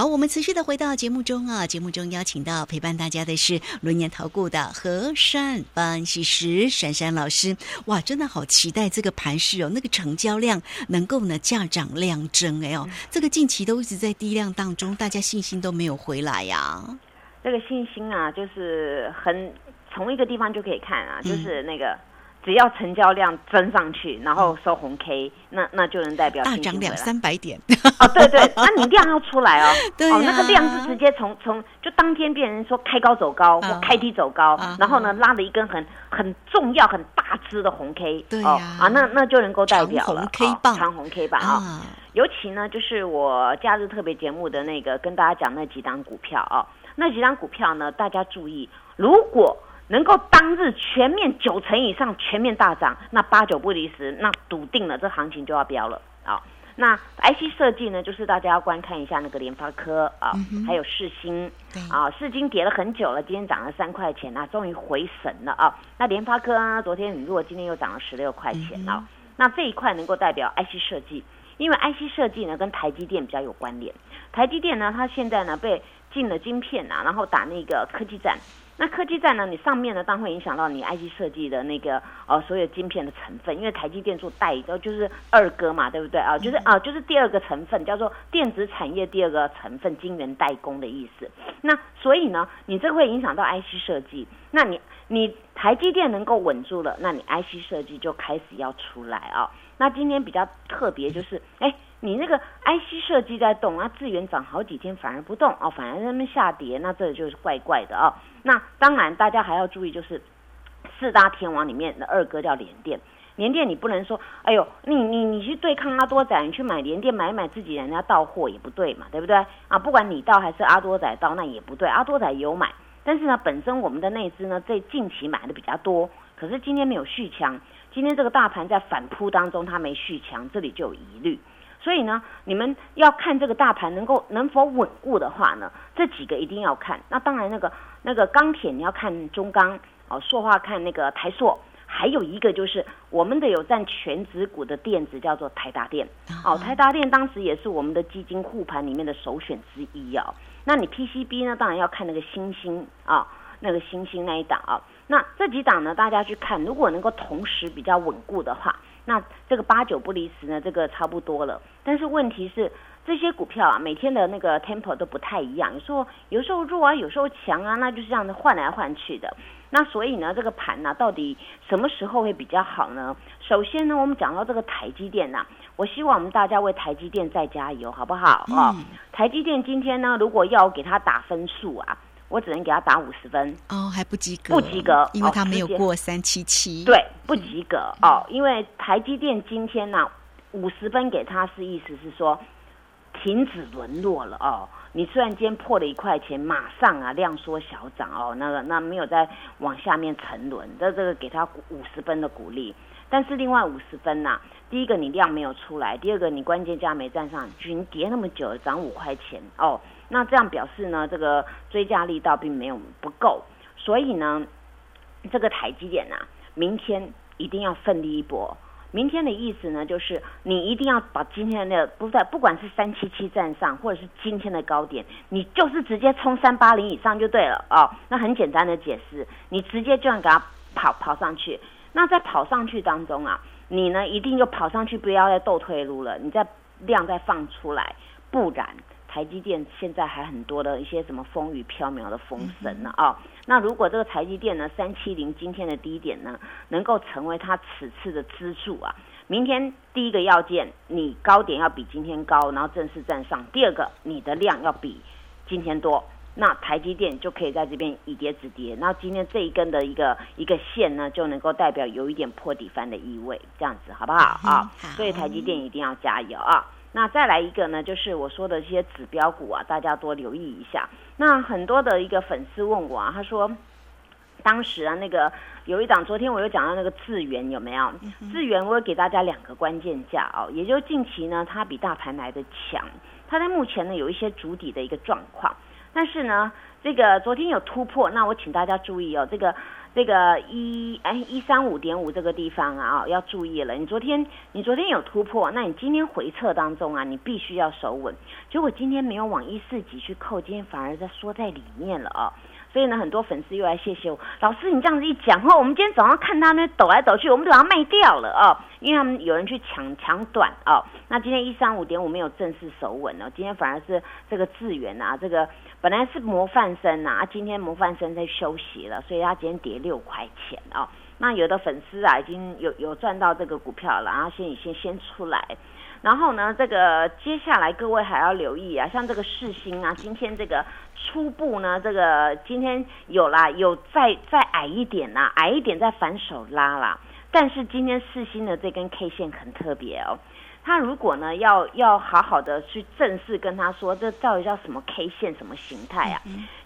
好，我们持续的回到节目中啊，节目中邀请到陪伴大家的是轮年投顾的和善分析师珊珊老师。哇，真的好期待这个盘势哦，那个成交量能够呢价涨量增哎哦，这个近期都一直在低量当中，大家信心都没有回来呀。这个信心啊，就是很从一个地方就可以看啊，就是那个。只要成交量增上去，然后收红 K，那那就能代表大涨两三百点。哦，对对，那你量要出来哦，对哦，那个量是直接从从就当天变成说开高走高或开低走高，然后呢拉了一根很很重要很大支的红 K，对呀，啊那那就能够代表了红 K 棒。长红 K 棒啊，尤其呢就是我假日特别节目的那个跟大家讲那几档股票啊，那几档股票呢大家注意，如果。能够当日全面九成以上全面大涨，那八九不离十，那笃定了这行情就要飙了啊！那 IC 设计呢，就是大家要观看一下那个联发科啊，还有世星啊，世星跌了很久了，今天涨了三块钱啊，终于回神了啊！那联发科呢，昨天很弱，今天又涨了十六块钱啊！那这一块能够代表 IC 设计，因为 IC 设计呢跟台积电比较有关联，台积电呢它现在呢被进了晶片啊，然后打那个科技战。那科技战呢？你上面呢，当然会影响到你 IC 设计的那个呃所有晶片的成分，因为台积电做代，呃就是二哥嘛，对不对啊？就是啊，就是第二个成分叫做电子产业第二个成分晶圆代工的意思。那所以呢，你这会影响到 IC 设计。那你你台积电能够稳住了，那你 IC 设计就开始要出来啊。那今天比较特别就是，哎。你那个 IC 设计在动啊，资源涨好几天反而不动哦，反而在那下跌，那这就是怪怪的哦。那当然大家还要注意，就是四大天王里面的二哥叫联电，联电你不能说，哎呦，你你你去对抗阿多仔，你去买联电买买自己人家到货也不对嘛，对不对？啊，不管你到还是阿多仔到，那也不对。阿多仔有买，但是呢，本身我们的内资呢在近期买的比较多，可是今天没有续强，今天这个大盘在反扑当中，它没续强，这里就有疑虑。所以呢，你们要看这个大盘能够能否稳固的话呢，这几个一定要看。那当然，那个那个钢铁你要看中钢哦，塑化看那个台塑，还有一个就是我们的有占全指股的电子叫做台达电哦，台达电当时也是我们的基金护盘里面的首选之一哦。那你 PCB 呢，当然要看那个星星啊，那个星星那一档啊。那这几档呢，大家去看，如果能够同时比较稳固的话。那这个八九不离十呢，这个差不多了。但是问题是，这些股票啊，每天的那个 tempo 都不太一样，有时候有时候弱啊，有时候强啊，那就是这样子换来换去的。那所以呢，这个盘呢，到底什么时候会比较好呢？首先呢，我们讲到这个台积电呐，我希望我们大家为台积电再加油，好不好？哦，台积电今天呢，如果要给它打分数啊。我只能给他打五十分哦，还不及格，不及格，因为他没有过三七七。对，不及格哦，因为台积电今天呢，五十分给他是意思是说停止沦落了哦。你虽然今天破了一块钱，马上啊量缩小涨哦，那个那没有再往下面沉沦，这这个给他五十分的鼓励。但是另外五十分呐，第一个你量没有出来，第二个你关键价没站上去，你跌那么久涨五块钱哦。那这样表示呢，这个追加力道并没有不够，所以呢，这个台积电呐，明天一定要奋力一搏。明天的意思呢，就是你一定要把今天的不在，不管是三七七站上，或者是今天的高点，你就是直接冲三八零以上就对了哦。那很简单的解释，你直接就要给它跑跑上去。那在跑上去当中啊，你呢一定就跑上去，不要再斗退路了，你再量再放出来，不然。台积电现在还很多的一些什么风雨飘渺的风声呢啊？那如果这个台积电呢，三七零今天的低点呢，能够成为它此次的支柱啊，明天第一个要件，你高点要比今天高，然后正式站上；第二个，你的量要比今天多，那台积电就可以在这边以跌止跌。那今天这一根的一个一个线呢，就能够代表有一点破底翻的意味，这样子好不好啊？所以台积电一定要加油啊！那再来一个呢，就是我说的一些指标股啊，大家多留意一下。那很多的一个粉丝问我啊，他说，当时啊那个有一档，昨天我又讲到那个智源有没有？智源我给大家两个关键价哦，也就近期呢，它比大盘来的强，它在目前呢有一些主底的一个状况。但是呢，这个昨天有突破，那我请大家注意哦，这个。这个一哎一三五点五这个地方啊，要注意了。你昨天你昨天有突破，那你今天回撤当中啊，你必须要守稳。结果今天没有往一四级去扣，今天反而在缩在里面了啊。所以呢，很多粉丝又来谢谢我，老师你这样子一讲后，我们今天早上看他那抖来抖去，我们就把它卖掉了啊，因为他们有人去抢抢短啊。那今天一三五点五没有正式守稳哦，今天反而是这个智源啊，这个。本来是模范生呐，今天模范生在休息了，所以他今天跌六块钱哦。那有的粉丝啊，已经有有赚到这个股票了，然后先先先出来。然后呢，这个接下来各位还要留意啊，像这个世星啊，今天这个初步呢，这个今天有啦，有再再矮一点啦，矮一点再反手拉啦。但是今天世星的这根 K 线很特别哦。它如果呢要要好好的去正式跟他说，这到底叫什么 K 线什么形态啊？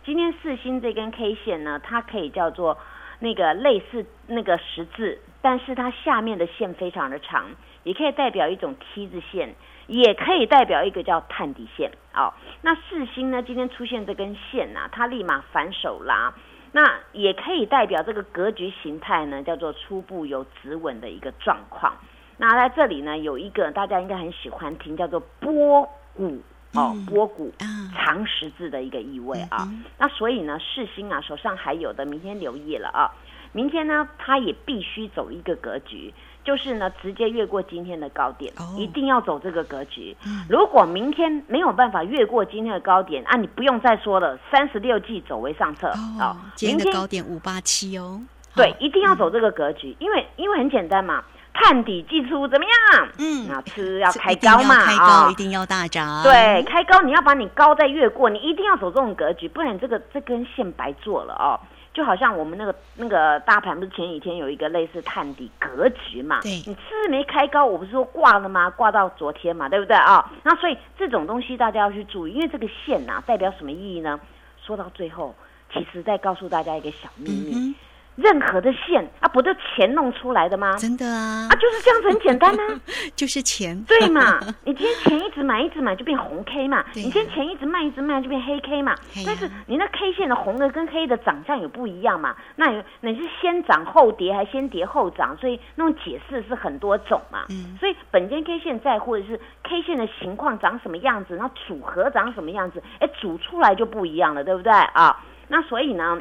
今天四星这根 K 线呢，它可以叫做那个类似那个十字，但是它下面的线非常的长，也可以代表一种 T 字线，也可以代表一个叫探底线。哦，那四星呢今天出现这根线呐，它立马反手拉，那也可以代表这个格局形态呢，叫做初步有止稳的一个状况。那在这里呢，有一个大家应该很喜欢听，叫做波谷哦，波谷长十字的一个意味啊。那所以呢，世星啊手上还有的，明天留意了啊。明天呢，它也必须走一个格局，就是呢直接越过今天的高点，一定要走这个格局。如果明天没有办法越过今天的高点啊，你不用再说了，三十六计走为上策啊。今天的高点五八七哦，对，一定要走这个格局，因为因为很简单嘛。探底技术怎么样？嗯，那吃要开高嘛啊，一定要大涨。对，开高你要把你高再越过，你一定要走这种格局，不然这个这根线白做了哦。就好像我们那个那个大盘，不是前几天有一个类似探底格局嘛？对，你吃没开高，我不是说挂了吗？挂到昨天嘛，对不对啊？那所以这种东西大家要去注意，因为这个线呐代表什么意义呢？说到最后，其实再告诉大家一个小秘密。任何的线啊，不都钱弄出来的吗？真的啊，啊，就是这样子，很简单啊，就是钱，对嘛？你今天钱一直买，一直买就变红 K 嘛，你今天钱一直卖，一直卖就变黑 K 嘛。但是你那 K 线的红的跟黑的长相也不一样嘛？那有你是先涨后跌，还先跌后涨？所以那种解释是很多种嘛。嗯，所以本间 K 线在乎的是 K 线的情况长什么样子，然后组合长什么样子，哎，组出来就不一样了，对不对啊？那所以呢？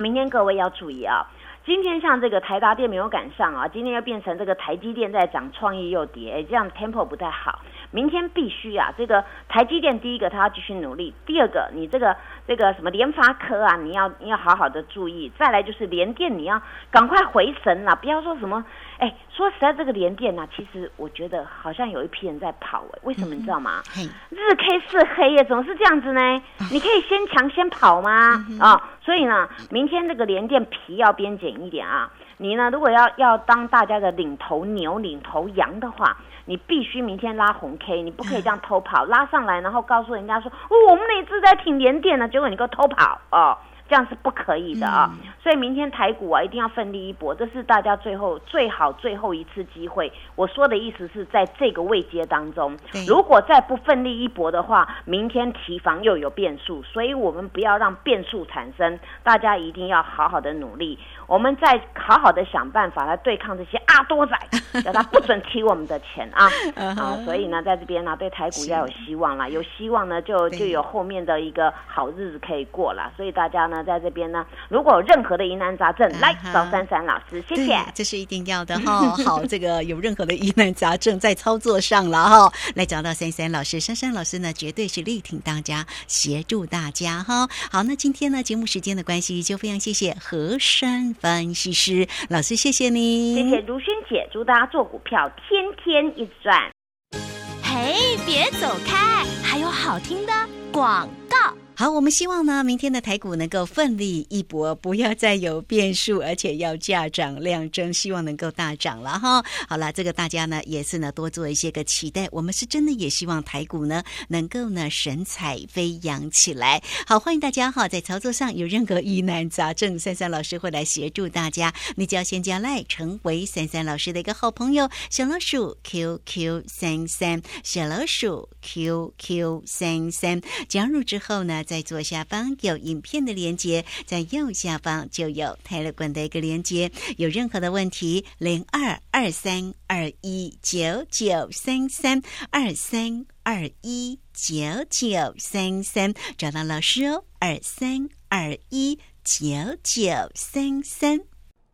明天各位要注意啊！今天像这个台达电没有赶上啊，今天又变成这个台积电在涨，创意又跌，这样 tempo 不太好。明天必须啊，这个台积电第一个它要继续努力，第二个你这个这个什么联发科啊，你要你要好好的注意。再来就是联电，你要赶快回神了，不要说什么。哎，说实在，这个联电呢，其实我觉得好像有一批人在跑哎，为什么你知道吗？日 K 是黑耶，怎么是这样子呢？你可以先强先跑吗？啊，所以呢，明天这个联电皮要边剪一点啊。你呢，如果要要当大家的领头牛、领头羊的话，你必须明天拉红 K，你不可以这样偷跑，拉上来然后告诉人家说，哦，我们那一次在挺连电呢，结果你给我偷跑哦。这样是不可以的啊！所以明天台股啊，一定要奋力一搏，这是大家最后最好最后一次机会。我说的意思是在这个位阶当中，如果再不奋力一搏的话，明天提防又有变数。所以我们不要让变数产生，大家一定要好好的努力。我们再好好的想办法来对抗这些阿多仔，叫他不准提我们的钱啊！啊，所以呢，在这边呢，对台股要有希望啦，有希望呢，就就有后面的一个好日子可以过啦。所以大家呢，在这边呢，如果有任何的疑难杂症，来找珊珊老师，谢谢。这是一定要的哈。好，这个有任何的疑难杂症在操作上了哈，来找到珊珊老师，珊珊老师呢，绝对是力挺大家，协助大家哈。好，那今天呢，节目时间的关系，就非常谢谢何山。分析师老师，谢谢你，谢谢如萱姐，祝大家做股票天天一直赚。嘿，别走开，还有好听的广告。好，我们希望呢，明天的台股能够奋力一搏，不要再有变数，而且要价涨量增，希望能够大涨了哈。好了，这个大家呢也是呢多做一些个期待，我们是真的也希望台股呢能够呢神采飞扬起来。好，欢迎大家哈，在操作上有任何疑难杂症，三三老师会来协助大家。你只要先加赖，成为三三老师的一个好朋友，小老鼠 QQ 三三，小老鼠 QQ 三三，加入之后呢。在左下方有影片的连接，在右下方就有泰勒管的一个连接。有任何的问题，零二二三二一九九三三二三二一九九三三，找到老师哦，二三二一九九三三。